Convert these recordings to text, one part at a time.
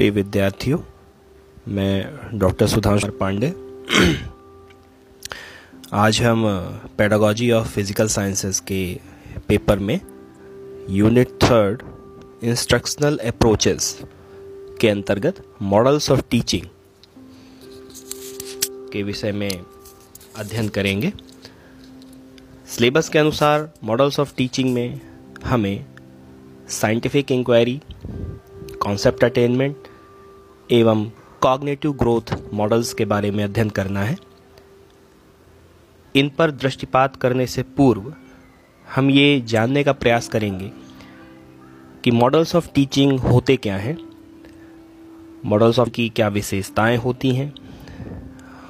प्रिय विद्यार्थियों, मैं डॉक्टर सुधांशु पांडे। आज हम पेडागोजी ऑफ़ फ़िज़िकल साइंसेस के पेपर में यूनिट थर्ड इंस्ट्रक्शनल अप्रोचेस के अंतर्गत मॉडल्स ऑफ़ टीचिंग के विषय में अध्ययन करेंगे। सिलेबस के अनुसार मॉडल्स ऑफ़ टीचिंग में हमें साइंटिफिक इंक्वायरी कॉन्सेप्ट अटेनमेंट एवं कॉग्नेटिव ग्रोथ मॉडल्स के बारे में अध्ययन करना है। इन पर दृष्टिपात करने से पूर्व हम ये जानने का प्रयास करेंगे कि मॉडल्स ऑफ़ टीचिंग होते क्या हैं, मॉडल्स ऑफ़ की क्या विशेषताएँ होती हैं,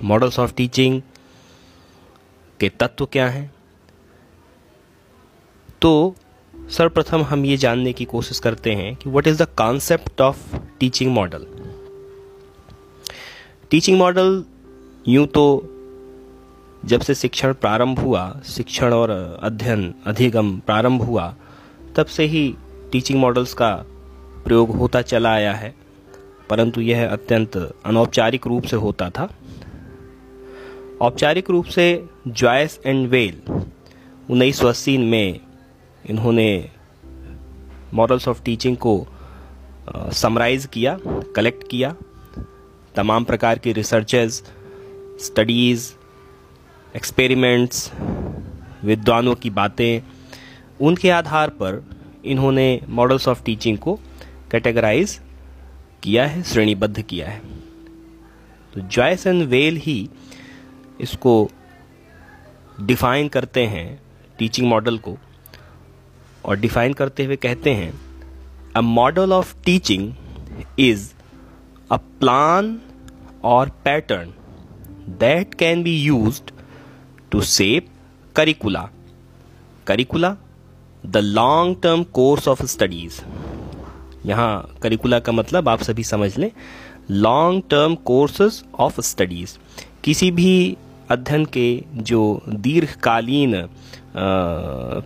मॉडल्स ऑफ़ टीचिंग के तत्व क्या हैं। तो सर्वप्रथम हम ये जानने की कोशिश करते हैं कि what is the concept of teaching model teaching model यूँ तो जब से शिक्षण प्रारंभ हुआ, शिक्षण और अध्ययन अधिगम प्रारंभ हुआ, तब से ही टीचिंग मॉडल्स का प्रयोग होता चला आया है। परंतु यह अत्यंत अनौपचारिक रूप से होता था। औपचारिक रूप से जॉयस एंड वेल उन्नीस सौ अस्सी में इन्होंने मॉडल्स ऑफ़ टीचिंग को समराइज किया कलेक्ट किया। तमाम प्रकार की रिसर्चेज स्टडीज़ एक्सपेरिमेंट्स विद्वानों की बातें, उनके आधार पर इन्होंने मॉडल्स ऑफ़ टीचिंग को कैटेगराइज किया है, श्रेणीबद्ध किया है। तो जॉयस एंड वेल ही इसको डिफाइन करते हैं टीचिंग मॉडल को, और डिफाइन करते हुए कहते हैं a model of teaching is a plan or pattern that can be use to shape curricula curricula the long term course of studies यहाँ करिकुला का मतलब आप सभी समझ लें long term courses of studies किसी भी अध्ययन के जो दीर्घकालीन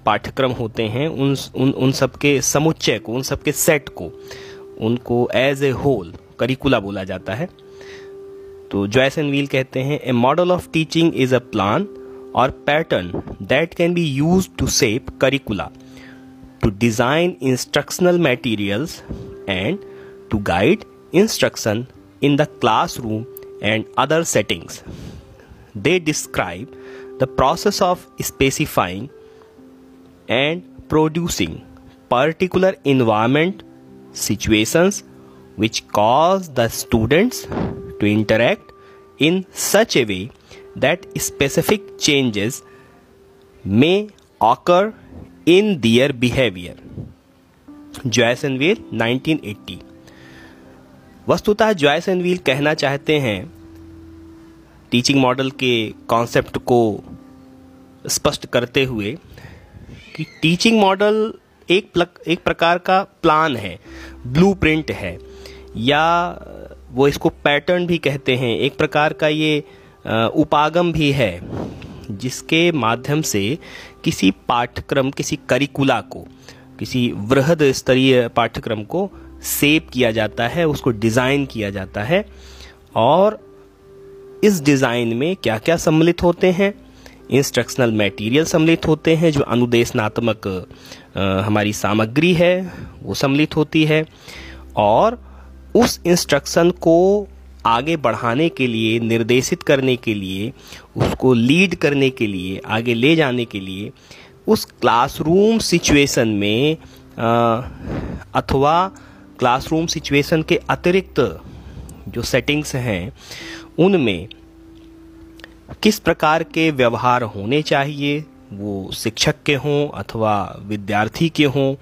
पाठ्यक्रम होते हैं, उन उन उन सबके समुच्चय को, उन सबके सेट को, उनको एज ए होल करिकुला बोला जाता है। तो जॉयस एंड व्हील कहते हैं a model of teaching is a plan or pattern that can be use to shape curricula to design instructional materials and to guide instruction in the classroom and other settings they describe the process of specifying and producing particular environment, situations which cause the students to interact in such a way that specific changes may occur in their behavior Joyce and Weil 1980 वस्तुतः Joyce and wheel कहना चाहते हैं teaching model के concept को स्पष्ट करते हुए कि टीचिंग मॉडल एक प्लक, एक प्रकार का प्लान है ब्लूप्रिंट है या वो इसको पैटर्न भी कहते हैं। एक प्रकार का ये उपागम भी है, जिसके माध्यम से किसी पाठ्यक्रम, किसी करिकुला को, किसी वृहद स्तरीय पाठ्यक्रम को सेव किया जाता है, उसको डिज़ाइन किया जाता है। और इस डिज़ाइन में क्या क्या सम्मिलित होते हैं? इंस्ट्रक्शनल मटेरियल सम्मिलित होते हैं, जो अनुदेशनात्मक हमारी सामग्री है, वो सम्मिलित होती है। और उस इंस्ट्रक्शन को आगे बढ़ाने के लिए, निर्देशित करने के लिए, उसको लीड करने के लिए, आगे ले जाने के लिए, उस क्लासरूम सिचुएशन में अथवा क्लासरूम सिचुएशन के अतिरिक्त जो सेटिंग्स हैं, उनमें किस प्रकार के व्यवहार होने चाहिए? वो शिक्षक के हों अथवा विद्यार्थी के हों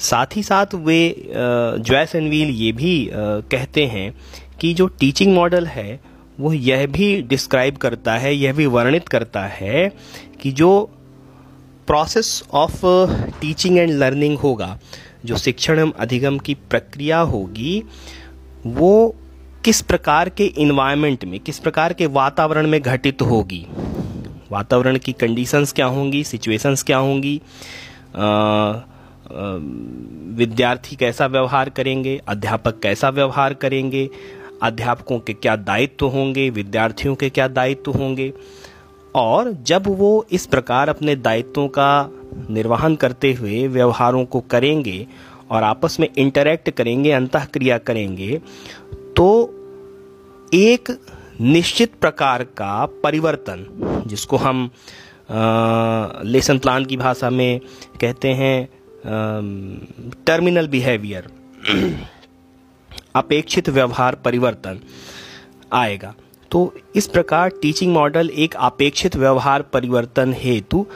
साथ ही साथ वे जॉयस एंड व्हील ये भी कहते हैं कि जो टीचिंग मॉडल है, वो यह भी डिस्क्राइब करता है, यह भी वर्णित करता है कि जो process of teaching and learning होगा, जो शिक्षण अधिगम की प्रक्रिया होगी, वो किस प्रकार के इन्वायरमेंट में, किस प्रकार के वातावरण में घटित होगी। वातावरण की कंडीशंस क्या होंगी सिचुएशंस क्या होंगी विद्यार्थी कैसा व्यवहार करेंगे अध्यापक कैसा व्यवहार करेंगे अध्यापकों के क्या दायित्व होंगे विद्यार्थियों के क्या दायित्व होंगे। और जब वो इस प्रकार अपने दायित्वों का निर्वहन करते हुए व्यवहारों को करेंगे और आपस में इंटरेक्ट करेंगे अंत क्रिया करेंगे तो एक निश्चित प्रकार का परिवर्तन जिसको हम आ, लेसन प्लान की भाषा में कहते हैं टर्मिनल बिहेवियर अपेक्षित व्यवहार परिवर्तन आएगा। तो इस प्रकार टीचिंग मॉडल एक अपेक्षित व्यवहार परिवर्तन हेतु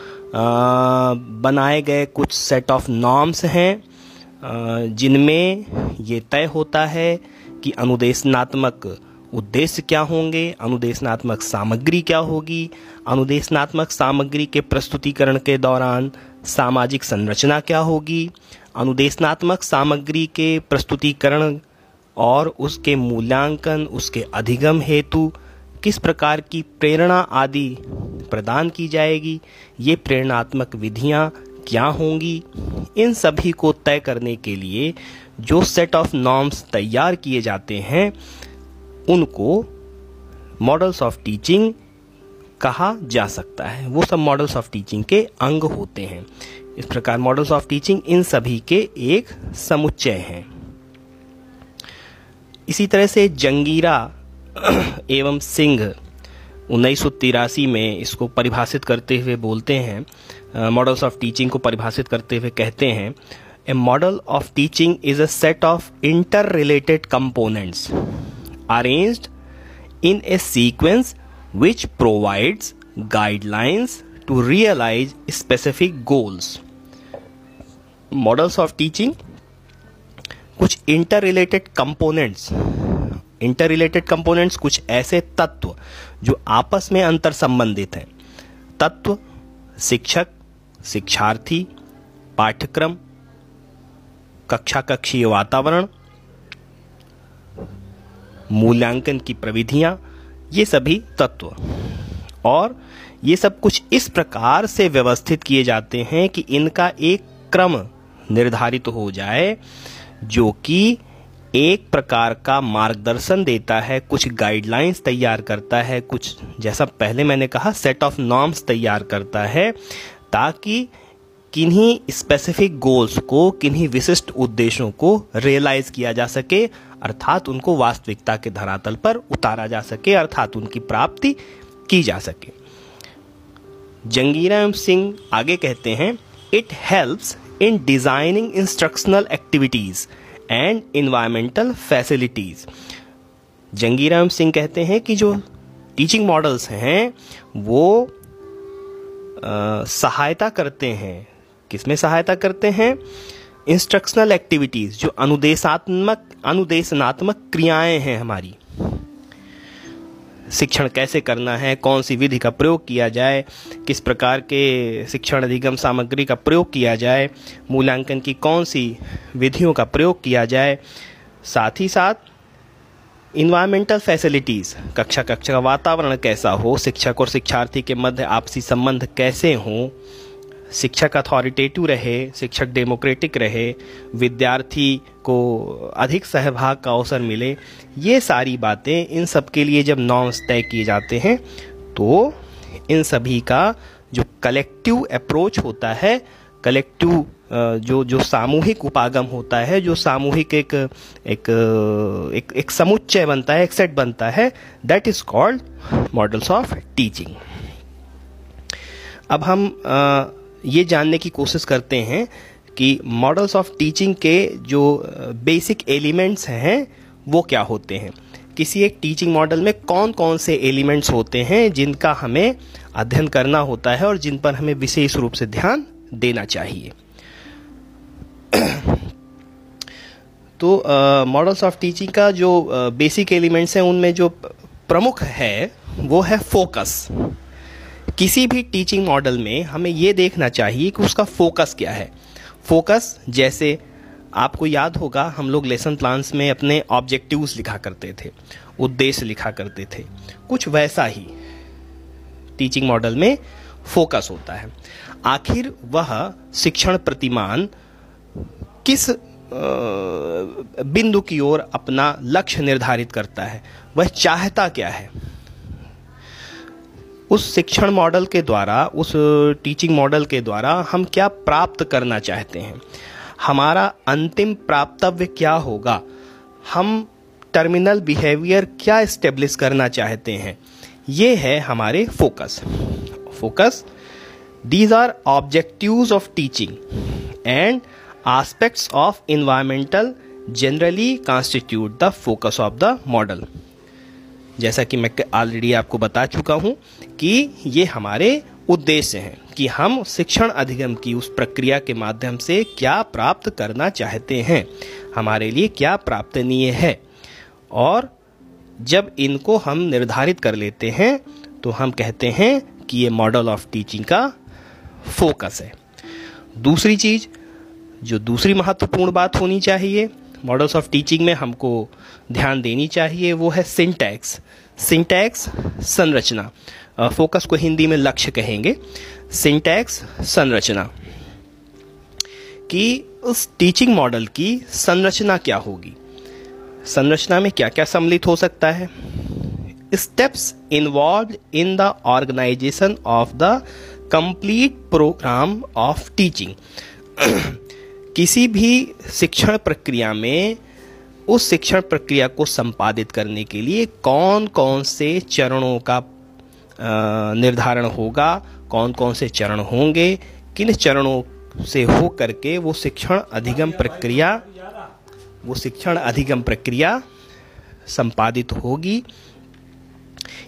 बनाए गए कुछ सेट ऑफ़ नॉर्म्स हैं जिनमें ये तय होता है कि अनुदेशनात्मक उद्देश्य क्या होंगे, अनुदेशनात्मक सामग्री क्या होगी। अनुदेशनात्मक सामग्री के प्रस्तुतिकरण के दौरान सामाजिक संरचना क्या होगी? अनुदेशनात्मक सामग्री के प्रस्तुतिकरण और उसके मूल्यांकन, उसके अधिगम हेतु किस प्रकार की प्रेरणा आदि प्रदान की जाएगी? ये प्रेरणात्मक विधियाँ क्या होंगी? इन सभी को तय करने के लिए जो सेट ऑफ़ नॉर्म्स तैयार किए जाते हैं, उनको मॉडल्स ऑफ़ टीचिंग कहा जा सकता है। वो सब मॉडल्स ऑफ़ टीचिंग के अंग होते हैं। इस प्रकार मॉडल्स ऑफ़ टीचिंग इन सभी के एक समुच्चय हैं। इसी तरह से जंगीरा एवं सिंह उन्नीस सौ तिरासी में इसको परिभाषित करते हुए बोलते हैं मॉडल्स ऑफ़ टीचिंग को परिभाषित करते हुए कहते हैं a model of teaching is a set of interrelated components arranged in a sequence which provides guidelines to realize specific goals. Models of teaching, कुछ interrelated components interrelated components कुछ ऐसे तत्व जो आपस में अंतर संबंधित हैं तत्व, शिक्षक, शिक्षार्थी, पाठ्यक्रम कक्षा कक्षीय वातावरण, मूल्यांकन की प्रविधियाँ ये सभी तत्व। और ये सब कुछ इस प्रकार से व्यवस्थित किए जाते हैं कि इनका एक क्रम निर्धारित हो जाए, जो कि एक प्रकार का मार्गदर्शन देता है, कुछ गाइडलाइंस तैयार करता है, कुछ, जैसा पहले मैंने कहा सेट ऑफ़ नॉर्म्स तैयार करता है, ताकि किन्हीं स्पेसिफिक गोल्स को, किन्हीं विशिष्ट उद्देश्यों को रियलाइज़ किया जा सके अर्थात उनको वास्तविकता के धरातल पर उतारा जा सके अर्थात उनकी प्राप्ति की जा सके। जंगीराम सिंह आगे कहते हैं it helps in designing instructional activities and environmental facilities Jangiram Singh कहते हैं कि जो टीचिंग मॉडल्स हैं वो आ, सहायता करते हैं। किसमें सहायता करते हैं? इंस्ट्रक्शनल एक्टिविटीज़ जो अनुदेशात्मक, अनुदेशनात्मक क्रियाएँ हैं हमारी। शिक्षण कैसे करना है, कौन सी विधि का प्रयोग किया जाए, किस प्रकार के शिक्षण अधिगम सामग्री का प्रयोग किया जाए, मूल्यांकन की कौन सी विधियों का प्रयोग किया जाए, साथ ही साथ इन्वायरमेंटल फैसिलिटीज़ कक्षा कक्षा का वातावरण कैसा हो, शिक्षक और शिक्षार्थी के मध्य आपसी संबंध कैसे हों शिक्षक अथॉरिटेटिव रहे शिक्षक डेमोक्रेटिक रहे विद्यार्थी को अधिक सहभाग का अवसर मिले ये सारी बातें इन सब के लिए जब नॉर्म्स तय किए जाते हैं तो इन सभी का जो कलेक्टिव अप्रोच होता है कलेक्टिव जो जो सामूहिक उपागम होता है जो सामूहिक एक एक एक, एक समुच्चय बनता है एक सेट बनता है that is called models of teaching अब हम ये जानने की कोशिश करते हैं कि मॉडल्स ऑफ़ टीचिंग के जो बेसिक एलिमेंट्स हैं, वो क्या होते हैं? किसी एक टीचिंग मॉडल में कौन कौन से एलिमेंट्स होते हैं जिनका हमें अध्ययन करना होता है और जिन पर हमें विशेष रूप से ध्यान देना चाहिए? तो मॉडल्स ऑफ़ टीचिंग का जो बेसिक एलिमेंट्स हैं, उनमें जो प्रमुख है, वो है फोकस किसी भी टीचिंग मॉडल में हमें ये देखना चाहिए कि उसका फोकस क्या है। फोकस जैसे आपको याद होगा, हम लोग लेसन प्लान्स में अपने ऑब्जेक्टिव्स लिखा करते थे, उद्देश्य लिखा करते थे। कुछ वैसा ही टीचिंग मॉडल में फोकस होता है। आखिर वह शिक्षण प्रतिमान किस बिंदु की ओर अपना लक्ष्य निर्धारित करता है? वह चाहता क्या है? उस शिक्षण मॉडल के द्वारा, उस टीचिंग मॉडल के द्वारा हम क्या प्राप्त करना चाहते हैं? हमारा अंतिम प्राप्तव्य क्या होगा? हम टर्मिनल बिहेवियर क्या इस्टेब्लिश करना चाहते हैं? ये है हमारे focus focus these are objectives of teaching and aspects of environmental generally constitute the focus of the model. जैसा कि मैं ऑलरेडी आपको बता चुका हूँ कि ये हमारे उद्देश्य हैं कि हम शिक्षण अधिगम की उस प्रक्रिया के माध्यम से क्या प्राप्त करना चाहते हैं, हमारे लिए क्या प्राप्तनीय है। और जब इनको हम निर्धारित कर लेते हैं तो हम कहते हैं कि ये मॉडल ऑफ़ टीचिंग का फोकस है। दूसरी चीज़, जो दूसरी महत्वपूर्ण बात होनी चाहिए मॉडल्स ऑफ़ टीचिंग में हमको ध्यान देनी चाहिए, वो है सिंटैक्स सिंटैक्स संरचना. फोकस को हिंदी में लक्ष्य कहेंगे. सिंटैक्स संरचना. कि उस टीचिंग मॉडल की संरचना क्या होगी? संरचना में क्या क्या सम्मिलित हो सकता है? Steps involved in the organisation of the complete programme of teaching किसी भी शिक्षण प्रक्रिया में उस शिक्षण प्रक्रिया को संपादित करने के लिए कौन कौन से चरणों का निर्धारण होगा कौन कौन से चरण होंगे, किन चरणों से हो करके वो शिक्षण अधिगम प्रक्रिया, वो शिक्षण अधिगम प्रक्रिया संपादित होगी।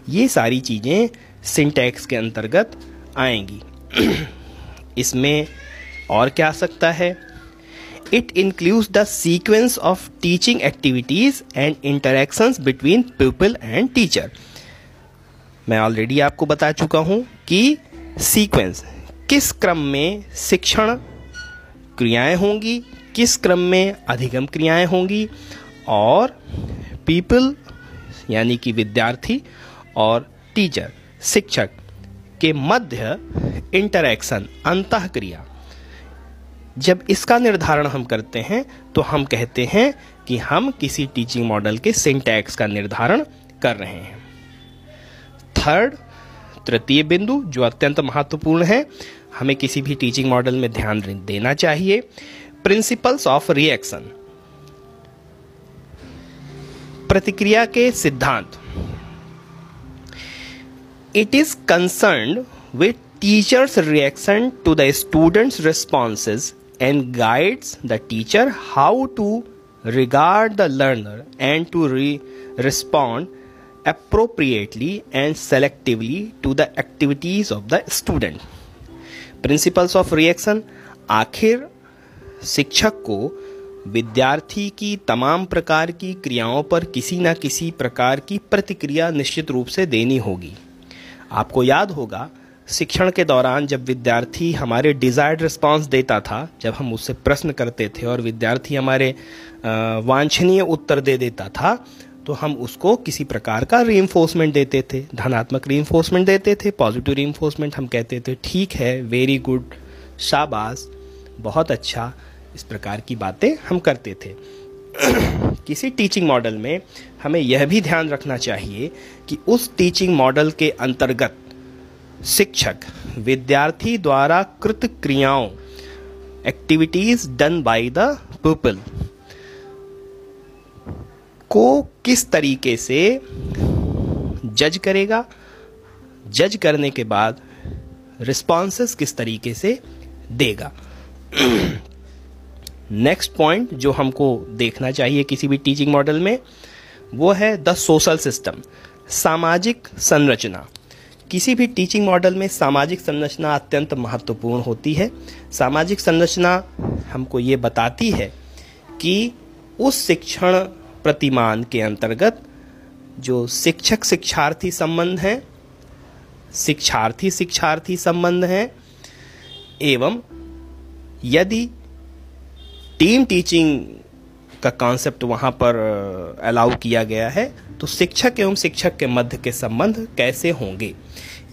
ये सारी चीज़ें सिंटैक्स के अंतर्गत आएँगी। इसमें और क्या आ सकता है? It includes the sequence of teaching activities and interactions between pupil and teacher. मैं ऑलरेडी आपको बता चुका हूँ कि सीक्वेंस किस क्रम में शिक्षण क्रियाएँ होंगी, किस क्रम में अधिगम क्रियाएँ होंगी, और पीपल यानी कि विद्यार्थी और टीचर शिक्षक के मध्य इंटरेक्शन अंत क्रिया जब इसका निर्धारण हम करते हैं तो हम कहते हैं कि हम किसी टीचिंग मॉडल के सिंटैक्स का निर्धारण कर रहे हैं। थर्ड तृतीय बिंदु, जो अत्यंत महत्वपूर्ण है, हमें किसी भी टीचिंग मॉडल में ध्यान देना चाहिए। प्रिंसिपल्स ऑफ़ रिएक्शन प्रतिक्रिया के सिद्धांत। It is concern with teachers reaction to the students responses and guides the teacher how to regard the learner and to re respond appropriately and selectively to the activities of the student principles of reaction आखिर शिक्षक को विद्यार्थी की तमाम प्रकार की क्रियाओं पर किसी न किसी प्रकार की प्रतिक्रिया निश्चित रूप से देनी होगी। आपको याद होगा शिक्षण के दौरान जब विद्यार्थी हमारे डिज़ायर्ड रिस्पांस देता था, जब हम उससे प्रश्न करते थे और विद्यार्थी हमारे वांछनीय उत्तर दे देता था तो हम उसको किसी प्रकार का री देते थे। धनात्मक री देते थे पॉजिटिव री हम कहते थे, ठीक है वेरी गुड शाबाश, बहुत अच्छा। इस प्रकार की बातें हम करते थे। किसी टीचिंग मॉडल में हमें यह भी ध्यान रखना चाहिए कि उस टीचिंग मॉडल के अंतर्गत शिक्षक, विद्यार्थी द्वारा कृत क्रियाओं activities done by the pupil को किस तरीके से जज करेगा? जज करने के बाद रिस्पॉन्सेस किस तरीके से देगा? नेक्स्ट पॉइंट जो हमको देखना चाहिए किसी भी टीचिंग मॉडल में, वो है द सोशल सिस्टम सामाजिक संरचना। किसी भी टीचिंग मॉडल में सामाजिक संरचना अत्यंत महत्वपूर्ण होती है। सामाजिक संरचना हमको ये बताती है कि उस शिक्षण प्रतिमान के अंतर्गत जो शिक्षक शिक्षार्थी संबंध हैं, शिक्षार्थी शिक्षार्थी संबंध हैं, एवं यदि टीम टीचिंग का कॉन्सेप्ट वहाँ पर अलाउ किया गया है तो शिक्षक एवं शिक्षक के मध्य के संबंध कैसे होंगे?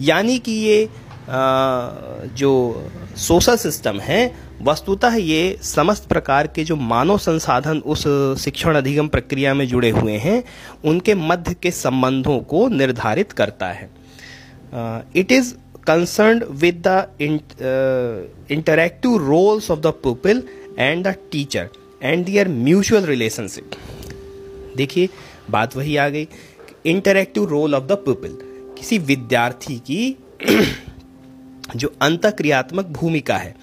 यानी कि ये जो सोशल सिस्टम है, वस्तुतः ये समस्त प्रकार के जो मानव संसाधन उस शिक्षण अधिगम प्रक्रिया में जुड़े हुए हैं, उनके मध्य के संबंधों को निर्धारित करता है। It is concern with the interactive roles of the pupil and the teacher and their mutual relationship देखिए, बात वही आ गई interactive role of the pupil किसी विद्यार्थी की जो अंतक्रियात्मक भूमिका है।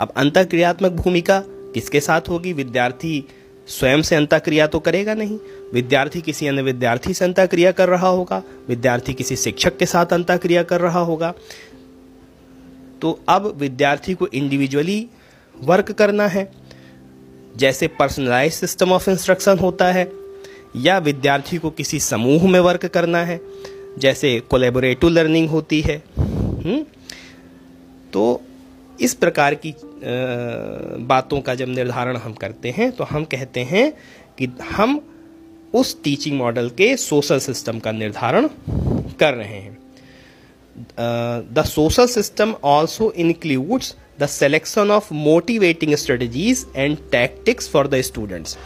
अब अंतक्रियात्मक भूमिका किसके साथ होगी? विद्यार्थी स्वयं से अंतक्रिया तो करेगा नहीं। विद्यार्थी किसी अन्य विद्यार्थी से अंतक्रिया कर रहा होगा। विद्यार्थी किसी शिक्षक के साथ अंतक्रिया कर रहा होगा। तो अब विद्यार्थी को इंडिविजुअली वर्क करना है। जैसे पर्सनलाइज सिस्टम ऑफ़ इंस्ट्रक्शन होता है, या विद्यार्थी को किसी समूह में वर्क करना है। जैसे कोलेबोरेटिव लर्निंग होती है हुँ? हम्म? तो इस प्रकार की बातों का जब निर्धारण हम करते हैं तो हम कहते हैं कि हम उस टीचिंग मॉडल के सोशल सिस्टम का निर्धारण कर रहे हैं the social system also includes the selection of motivating strategies and tactics for the students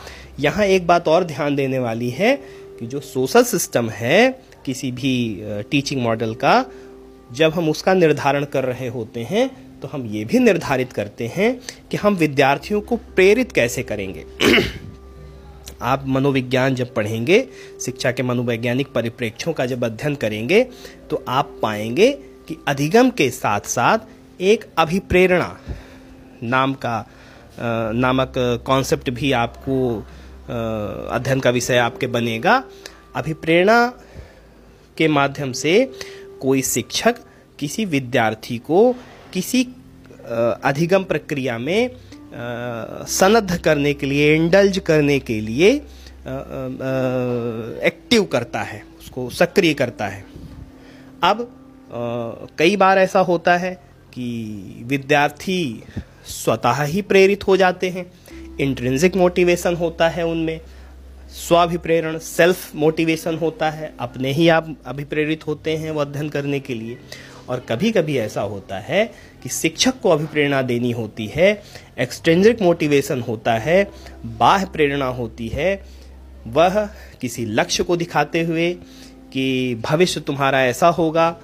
यहाँ एक बात और ध्यान देने वाली है कि जो सोशल सिस्टम है किसी भी टीचिंग मॉडल का, जब हम उसका निर्धारण कर रहे होते हैं तो हम ये भी निर्धारित करते हैं कि हम विद्यार्थियों को प्रेरित कैसे करेंगे। आप मनोविज्ञान जब पढ़ेंगे, शिक्षा के मनोवैज्ञानिक परिप्रेक्ष्यों का जब अध्ययन करेंगे तो आप पाएँगे कि अधिगम के साथ साथ एक अभिप्रेरणा नाम का नामक कॉन्सेप्ट भी आपको अध्ययन का विषय आपके बनेगा। अभिप्रेरणा के माध्यम से कोई शिक्षक किसी विद्यार्थी को किसी अधिगम प्रक्रिया में सनद्ध करने के लिए, इंडल्ज करने के लिए एक्टिव करता है, उसको सक्रिय करता है। अब कई बार ऐसा होता है कि विद्यार्थी स्वतः ही प्रेरित हो जाते हैं इंट्रेंसिक मोटिवेशन होता है उनमें स्वाभिप्रेरण सेल्फ मोटिवेशन होता है। अपने ही आप अभिप्रेरित होते हैं वो अध्ययन करने के लिए। और कभी कभी ऐसा होता है कि शिक्षक को अभिप्रेरणा देनी होती है एक्सटेंजिक मोटिवेशन होता है, बाह्य प्रेरणा होती है, वह किसी लक्ष्य को दिखाते हुए कि भविष्य तुम्हारा ऐसा होगा,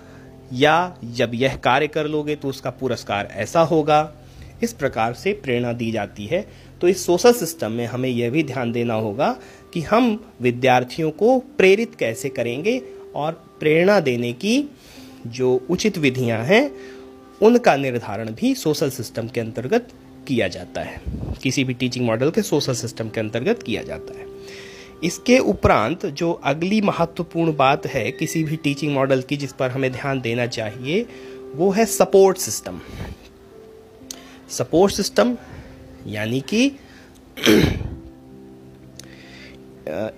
या जब यह कार्य कर लोगे तो उसका पुरस्कार ऐसा होगा। इस प्रकार से प्रेरणा दी जाती है। तो इस सोशल सिस्टम में हमें यह भी ध्यान देना होगा कि हम विद्यार्थियों को प्रेरित कैसे करेंगे और प्रेरणा देने की जो उचित विधियाँ हैं, उनका निर्धारण भी सोशल सिस्टम के अंतर्गत किया जाता है। किसी भी टीचिंग मॉडल के सोशल सिस्टम के अंतर्गत किया जाता है। इसके उपरांत जो अगली महत्वपूर्ण बात है किसी भी टीचिंग मॉडल की जिस पर हमें ध्यान देना चाहिए, वो है सपोर्ट सिस्टम। सपोर्ट सिस्टम यानी कि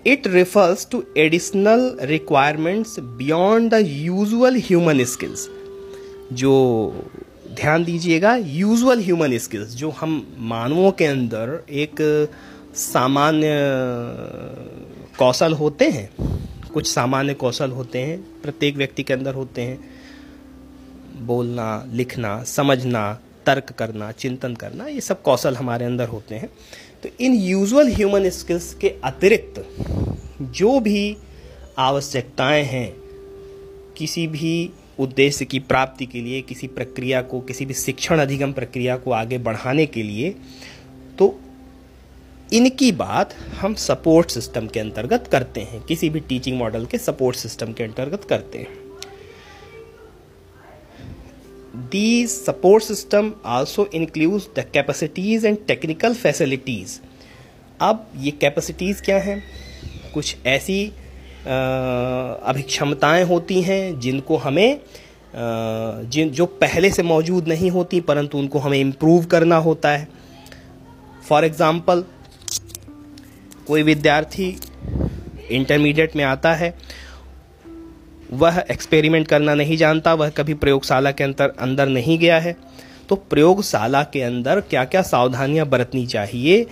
it refers to additional requirements beyond the usual human skills जो ध्यान दीजिएगा यूजुअल ह्यूमन स्किल्स जो हम मानवों के अंदर एक सामान्य कौशल होते हैं, कुछ सामान्य कौशल होते हैं, प्रत्येक व्यक्ति के अंदर होते हैं, बोलना, लिखना, समझना, तर्क करना, चिंतन करना, ये सब कौशल हमारे अंदर होते हैं। तो इन यूजुअल ह्यूमन स्किल्स के अतिरिक्त जो भी आवश्यकताएँ हैं, किसी भी उद्देश्य की प्राप्ति के लिए, किसी प्रक्रिया को, किसी भी शिक्षण अधिगम प्रक्रिया को आगे बढ़ाने के लिए तो इनकी बात हम सपोर्ट सिस्टम के अंतर्गत करते हैं। किसी भी टीचिंग मॉडल के सपोर्ट सिस्टम के अंतर्गत करते हैं। These support system also includes the capacities and technical facilities. अब ये कैपेसिटीज़ क्या हैं कुछ ऐसी अभिक्षमताएँ होती हैं जिनको हमें जिन, जो पहले से मौजूद नहीं होती, परंतु उनको हमें इम्प्रूव करना होता है फॉर एग्ज़ाम्पल कोई विद्यार्थी इंटरमीडिएट में आता है वह एक्सपेरिमेंट करना नहीं जानता, वह कभी प्रयोगशाला के अंतर, अंदर नहीं गया है। तो प्रयोगशाला के अंदर क्या क्या सावधानियाँ बरतनी चाहिए,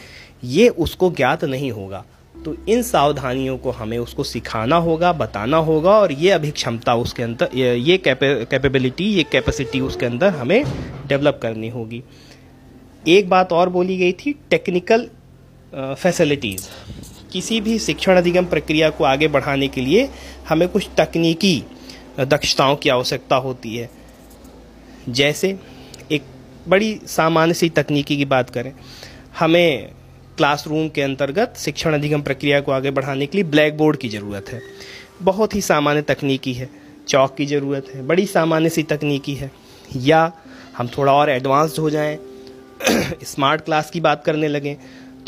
ये उसको ज्ञात नहीं होगा। तो इन सावधानियों को हमें उसको सिखाना होगा, बताना होगा, और ये अभी क्षमता उसके अंदर ये कैपेबिलिटी ये कैपेसिटी उसके अंदर हमें डेवलप करनी होगी। एक बात और बोली गई थी टेक्निकल फैसिलिटीज़ किसी भी शिक्षण अधिगम प्रक्रिया को आगे बढ़ाने के लिए हमें कुछ तकनीकी दक्षताओं की आवश्यकता होती है। जैसे एक बड़ी सामान्य सी तकनीकी की बात करें, हमें क्लासरूम के अंतर्गत शिक्षण अधिगम प्रक्रिया को आगे बढ़ाने के लिए ब्लैक बोर्ड की ज़रूरत है। बहुत ही सामान्य तकनीकी है, चौक की ज़रूरत है, बड़ी सामान्य सी तकनीकी है। या हम थोड़ा और एडवांस्ड हो जाएँ, स्मार्ट क्लास की बात करने लगें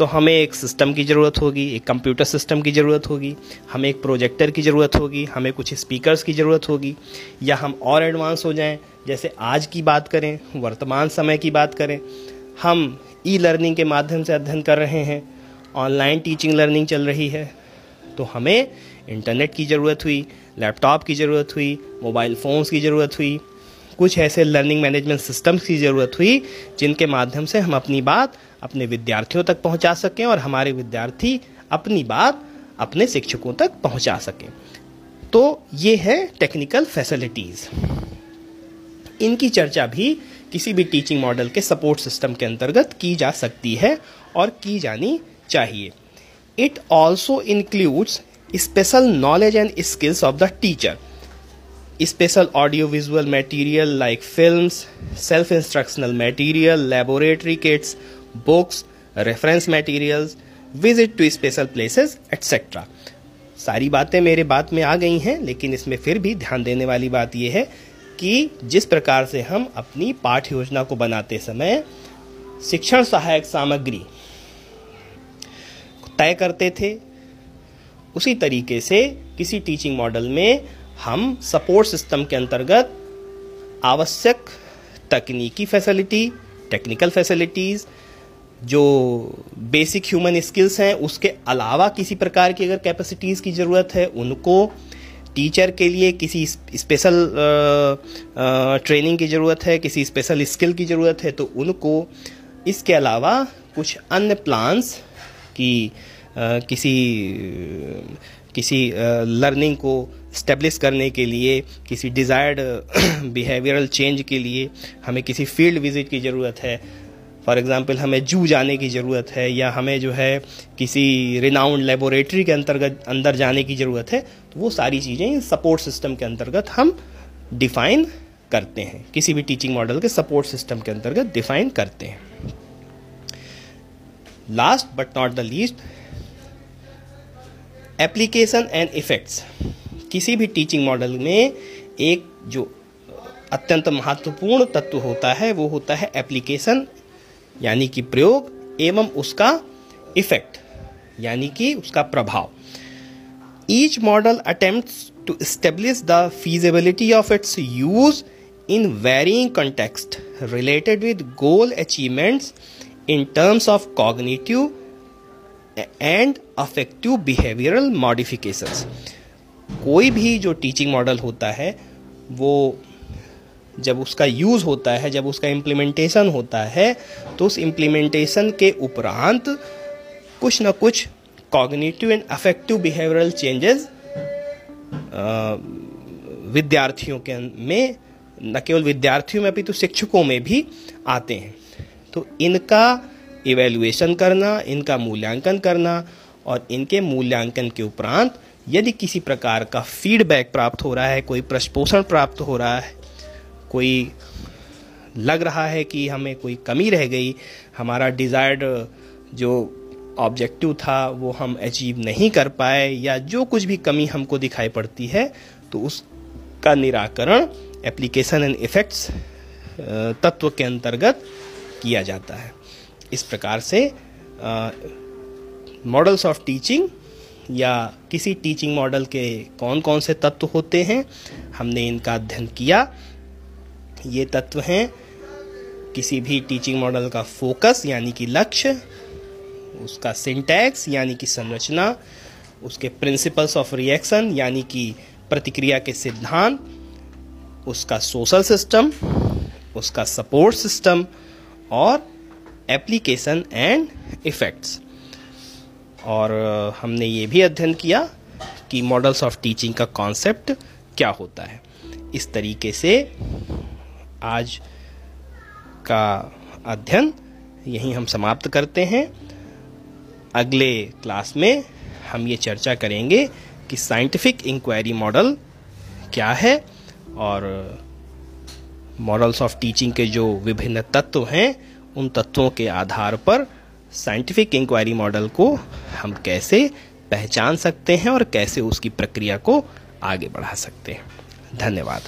तो हमें एक सिस्टम की ज़रूरत होगी, एक कंप्यूटर सिस्टम की ज़रूरत होगी, हमें एक प्रोजेक्टर की ज़रूरत होगी, हमें कुछ स्पीकर्स की ज़रूरत होगी, या हम और एडवांस हो जाएँ, जैसे आज की बात करें, वर्तमान समय की बात करें, हम ई लर्निंग के माध्यम से अध्ययन कर रहे हैं ऑनलाइन टीचिंग लर्निंग चल रही है तो हमें इंटरनेट की ज़रूरत हुई लैपटॉप की ज़रूरत हुई मोबाइल फ़ोन्स की ज़रूरत हुई, कुछ ऐसे लर्निंग मैनेजमेंट सिस्टम्स की ज़रूरत हुई, जिनके माध्यम से हम अपनी बात अपने विद्यार्थियों तक पहुँचा सकें और हमारे विद्यार्थी अपनी बात अपने शिक्षकों तक पहुँचा सकें। तो ये है टेक्निकल फैसिलिटीज़ इनकी चर्चा भी किसी भी टीचिंग मॉडल के सपोर्ट सिस्टम के अंतर्गत की जा सकती है और की जानी चाहिए। It also includes special knowledge and skills of the teacher special audio visual material like films self instructional material laboratory kits books reference materials visit to special places etcetera सारी बातें मेरे बात में आ गई हैं, लेकिन इसमें फिर भी ध्यान देने वाली बात यह है कि जिस प्रकार से हम अपनी पाठ्य योजना को बनाते समय शिक्षण सहायक सामग्री तय करते थे, उसी तरीके से किसी टीचिंग मॉडल में हम सपोर्ट सिस्टम के अंतर्गत आवश्यक तकनीकी फैसिलिटी टेक्निकल फैसिलिटीज़ जो बेसिक ह्यूमन स्किल्स हैं उसके अलावा किसी प्रकार की अगर कैपेसिटीज़ की ज़रूरत है उनको टीचर के लिए किसी स्पेशल ट्रेनिंग की ज़रूरत है किसी स्पेशल स्किल की ज़रूरत है तो उनको इसके अलावा कुछ अन्य प्लान्स की आ, किसी किसी लर्निंग को स्टेब्लिश करने के लिए किसी डिज़ायर्ड बिहेवियरल चेंज के लिए हमें किसी फ़ील्ड विज़िट की ज़रूरत है फॉर एग्ज़ाम्पल हमें जू जाने की ज़रूरत है या हमें जो है किसी रिनाउंड लेबोरेटरी के अंतर्गत, अंदर जाने की ज़रूरत है तो वो सारी चीज़ें इन सपोर्ट सिस्टम के अंतर्गत हम डिफ़ाइन करते हैं। किसी भी टीचिंग मॉडल के सपोर्ट सिस्टम के अंतर्गत डिफ़ाइन करते हैं। Last but not the least application and effects किसी भी टीचिंग मॉडल में एक जो अत्यंत महत्वपूर्ण तत्व होता है, वो होता है एप्लीकेशन यानी कि प्रयोग एवं उसका इफ़ेक्ट यानी कि उसका प्रभाव। Each model attempt to establish the feasibility of its use in varying context related with goal achievements in terms of cognitive and affective behavioural modifications कोई भी जो टीचिंग मॉडल होता है, वो जब उसका यूज़ होता है, जब उसका इम्प्लीमेंटेशन होता है तो उस इम्प्लीमेंटेशन के उपरांत कुछ ना कुछ cognitive and affective behavioural changes विद्यार्थियों के में, न केवल विद्यार्थियों में अपितु तो शिक्षकों में भी आते हैं। तो इनका इवेल्युएशन करना, इनका मूल्यांकन करना और इनके मूल्यांकन के उपरांत यदि किसी प्रकार का फीडबैक प्राप्त हो रहा है, कोई प्रश्पोषण प्राप्त हो रहा है कोई लग रहा है कि हमें कोई कमी रह गई, हमारा डिज़ायर्ड जो ऑब्जेक्टिव था, वो हम अचीव नहीं कर पाए, या जो कुछ भी कमी हमको दिखाई पड़ती है तो उसका निराकरण एप्लीकेशन एंड इफ़ेक्ट्स तत्व के अंतर्गत किया जाता है। इस प्रकार से मॉडल्स ऑफ़ टीचिंग या किसी टीचिंग मॉडल के कौन कौन से तत्व होते हैं, हमने इनका अध्ययन किया। ये तत्व हैं। किसी भी टीचिंग मॉडल का फोकस यानी कि लक्ष्य, उसका सिंटैक्स यानी कि संरचना, उसके प्रिंसिपल्स ऑफ़ रिएक्शन यानी कि प्रतिक्रिया के सिद्धांत, उसका सोशल सिस्टम उसका सपोर्ट सिस्टम और एप्लीकेशन एंड इफेक्ट्स और हमने ये भी अध्ययन किया कि मॉडल्स ऑफ़ टीचिंग का कॉन्सेप्ट क्या होता है। इस तरीके से आज का अध्ययन यहीं हम समाप्त करते हैं। अगले क्लास में हम ये चर्चा करेंगे कि साइंटिफिक इंक्वायरी मॉडल क्या है और मॉडल्स ऑफ़ टीचिंग के जो विभिन्न तत्व हैं, उन तत्वों के आधार पर साइंटिफिक इंक्वायरी मॉडल को हम कैसे पहचान सकते हैं और कैसे उसकी प्रक्रिया को आगे बढ़ा सकते हैं। धन्यवाद।